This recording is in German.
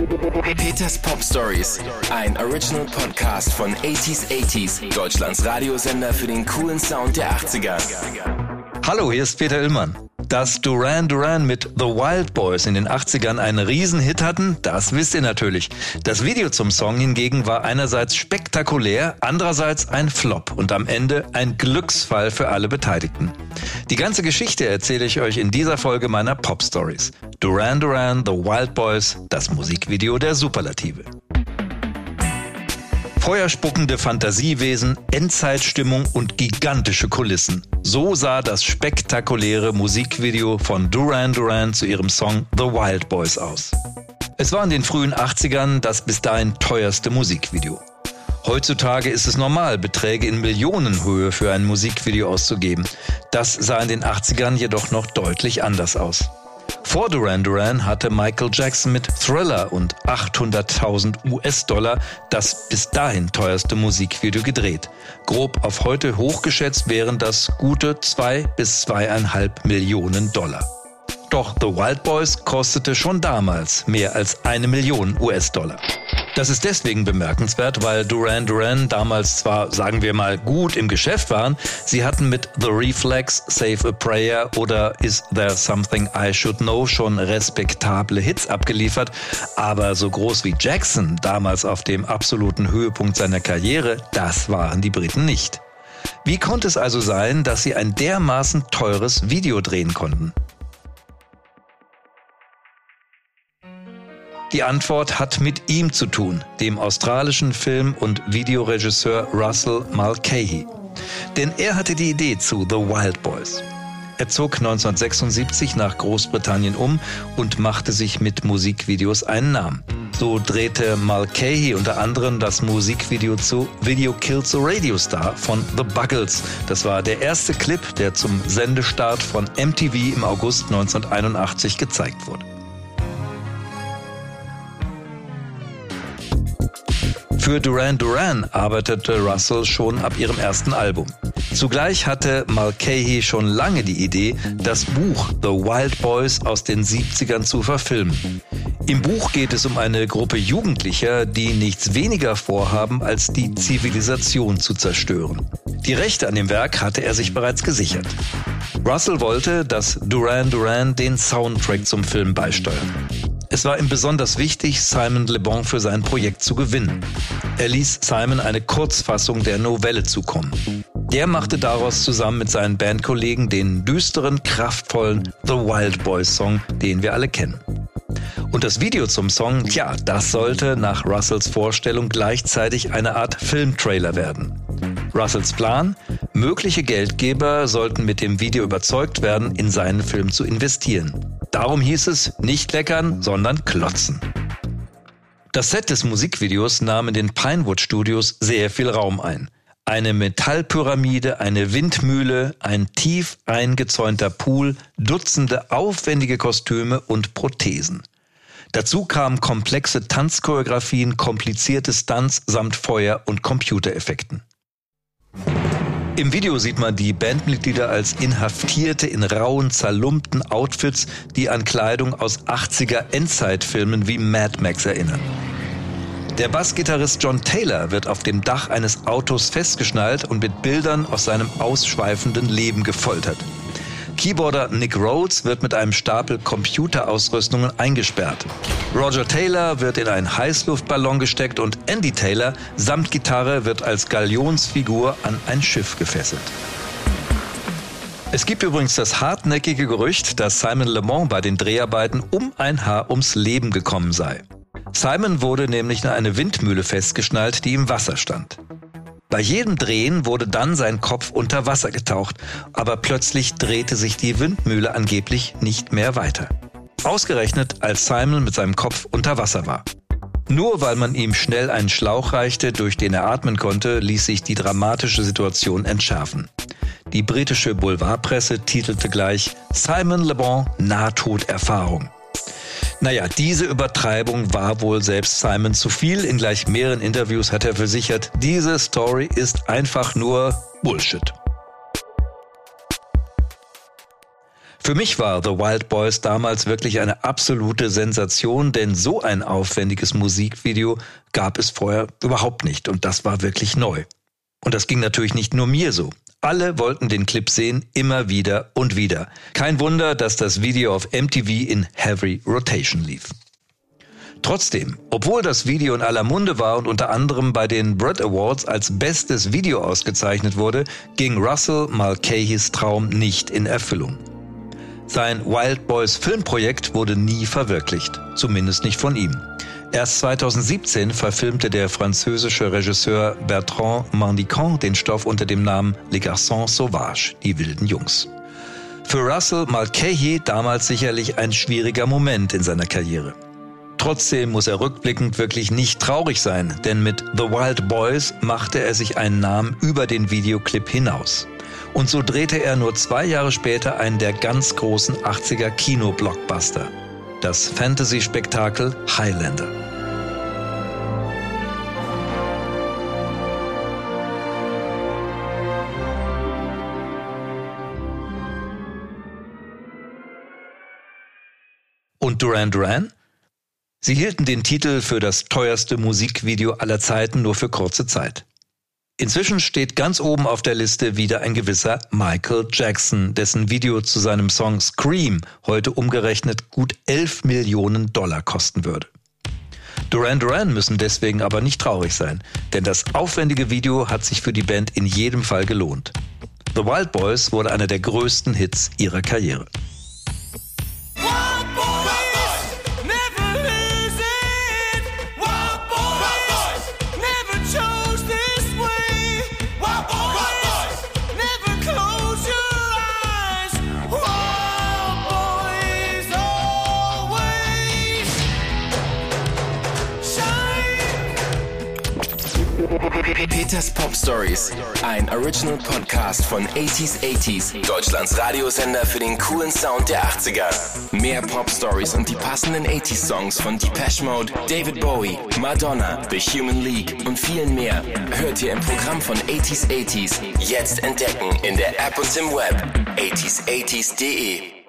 Peters Pop Stories, ein Original Podcast von 80s 80s, Deutschlands Radiosender für den coolen Sound der 80er. Hallo, hier ist Peter Illmann. Dass Duran Duran mit The Wild Boys in den 80ern einen Riesenhit hatten, das wisst ihr natürlich. Das Video zum Song hingegen war einerseits spektakulär, andererseits ein Flop und am Ende ein Glücksfall für alle Beteiligten. Die ganze Geschichte erzähle ich euch in dieser Folge meiner Pop Stories. Duran Duran, The Wild Boys, das Musikvideo der Superlative. Feuerspuckende Fantasiewesen, Endzeitstimmung und gigantische Kulissen. So sah das spektakuläre Musikvideo von Duran Duran zu ihrem Song The Wild Boys aus. Es war in den frühen 80ern das bis dahin teuerste Musikvideo. Heutzutage ist es normal, Beträge in Millionenhöhe für ein Musikvideo auszugeben. Das sah in den 80ern jedoch noch deutlich anders aus. Vor Duran Duran hatte Michael Jackson mit Thriller und 800.000 US-Dollar das bis dahin teuerste Musikvideo gedreht. Grob auf heute hochgeschätzt wären das gute zwei bis zweieinhalb Millionen Dollar. Doch The Wild Boys kostete schon damals mehr als eine Million US-Dollar. Das ist deswegen bemerkenswert, weil Duran Duran damals zwar, sagen wir mal, gut im Geschäft waren, sie hatten mit The Reflex, Save a Prayer oder Is There Something I Should Know schon respektable Hits abgeliefert, aber so groß wie Jackson damals auf dem absoluten Höhepunkt seiner Karriere, das waren die Briten nicht. Wie konnte es also sein, dass sie ein dermaßen teures Video drehen konnten? Die Antwort hat mit ihm zu tun, dem australischen Film- und Videoregisseur Russell Mulcahy. Denn er hatte die Idee zu The Wild Boys. Er zog 1976 nach Großbritannien um und machte sich mit Musikvideos einen Namen. So drehte Mulcahy unter anderem das Musikvideo zu Video Kills a Radio Star von The Buggles. Das war der erste Clip, der zum Sendestart von MTV im August 1981 gezeigt wurde. Für Duran Duran arbeitete Russell schon ab ihrem ersten Album. Zugleich hatte Mulcahy schon lange die Idee, das Buch The Wild Boys aus den 70ern zu verfilmen. Im Buch geht es um eine Gruppe Jugendlicher, die nichts weniger vorhaben, als die Zivilisation zu zerstören. Die Rechte an dem Werk hatte er sich bereits gesichert. Russell wollte, dass Duran Duran den Soundtrack zum Film beisteuert. Es war ihm besonders wichtig, Simon Le Bon für sein Projekt zu gewinnen. Er ließ Simon eine Kurzfassung der Novelle zukommen. Der machte daraus zusammen mit seinen Bandkollegen den düsteren, kraftvollen The Wild Boys Song, den wir alle kennen. Und das Video zum Song, tja, das sollte nach Russells Vorstellung gleichzeitig eine Art Filmtrailer werden. Russells Plan? Mögliche Geldgeber sollten mit dem Video überzeugt werden, in seinen Film zu investieren. Darum hieß es nicht leckern, sondern klotzen. Das Set des Musikvideos nahm in den Pinewood Studios sehr viel Raum ein. Eine Metallpyramide, eine Windmühle, ein tief eingezäunter Pool, Dutzende aufwendige Kostüme und Prothesen. Dazu kamen komplexe Tanzchoreografien, komplizierte Stunts samt Feuer- und Computereffekten. Im Video sieht man die Bandmitglieder als Inhaftierte in rauen, zerlumpten Outfits, die an Kleidung aus 80er Endzeitfilmen wie Mad Max erinnern. Der Bassgitarrist John Taylor wird auf dem Dach eines Autos festgeschnallt und mit Bildern aus seinem ausschweifenden Leben gefoltert. Keyboarder Nick Rhodes wird mit einem Stapel Computerausrüstungen eingesperrt. Roger Taylor wird in einen Heißluftballon gesteckt und Andy Taylor samt Gitarre wird als Galionsfigur an ein Schiff gefesselt. Es gibt übrigens das hartnäckige Gerücht, dass Simon Le Mans bei den Dreharbeiten um ein Haar ums Leben gekommen sei. Simon wurde nämlich in eine Windmühle festgeschnallt, die im Wasser stand. Bei jedem Drehen wurde dann sein Kopf unter Wasser getaucht, aber plötzlich drehte sich die Windmühle angeblich nicht mehr weiter. Ausgerechnet, als Simon mit seinem Kopf unter Wasser war. Nur weil man ihm schnell einen Schlauch reichte, durch den er atmen konnte, ließ sich die dramatische Situation entschärfen. Die britische Boulevardpresse titelte gleich Simon Le Bon Nahtoderfahrung. Naja, diese Übertreibung war wohl selbst Simon zu viel. In gleich mehreren Interviews hat er versichert, diese Story ist einfach nur Bullshit. Für mich war The Wild Boys damals wirklich eine absolute Sensation, denn so ein aufwendiges Musikvideo gab es vorher überhaupt nicht und das war wirklich neu. Und das ging natürlich nicht nur mir so. Alle wollten den Clip sehen, immer wieder und wieder. Kein Wunder, dass das Video auf MTV in Heavy Rotation lief. Trotzdem, obwohl das Video in aller Munde war und unter anderem bei den Brit Awards als bestes Video ausgezeichnet wurde, ging Russell Mulcahy's Traum nicht in Erfüllung. Sein Wild Boys Filmprojekt wurde nie verwirklicht, zumindest nicht von ihm. Erst 2017 verfilmte der französische Regisseur Bertrand Mandicant den Stoff unter dem Namen Les Garçons Sauvages, die wilden Jungs. Für Russell Mulcahy damals sicherlich ein schwieriger Moment in seiner Karriere. Trotzdem muss er rückblickend wirklich nicht traurig sein, denn mit The Wild Boys machte er sich einen Namen über den Videoclip hinaus. Und so drehte er nur zwei Jahre später einen der ganz großen 80er Kino-Blockbuster, das Fantasy-Spektakel Highlander. Und Duran Duran? Sie hielten den Titel für das teuerste Musikvideo aller Zeiten nur für kurze Zeit. Inzwischen steht ganz oben auf der Liste wieder ein gewisser Michael Jackson, dessen Video zu seinem Song Scream heute umgerechnet gut 11 Millionen Dollar kosten würde. Duran Duran müssen deswegen aber nicht traurig sein, denn das aufwendige Video hat sich für die Band in jedem Fall gelohnt. The Wild Boys wurde einer der größten Hits ihrer Karriere. Peters Pop Stories, ein Original Podcast von 80s 80s, Deutschlands Radiosender für den coolen Sound der 80er. Mehr Pop Stories und die passenden 80s Songs von Depeche Mode, David Bowie, Madonna, The Human League und vielen mehr hört ihr im Programm von 80s 80s. Jetzt entdecken in der App und im Web 80s80s.de.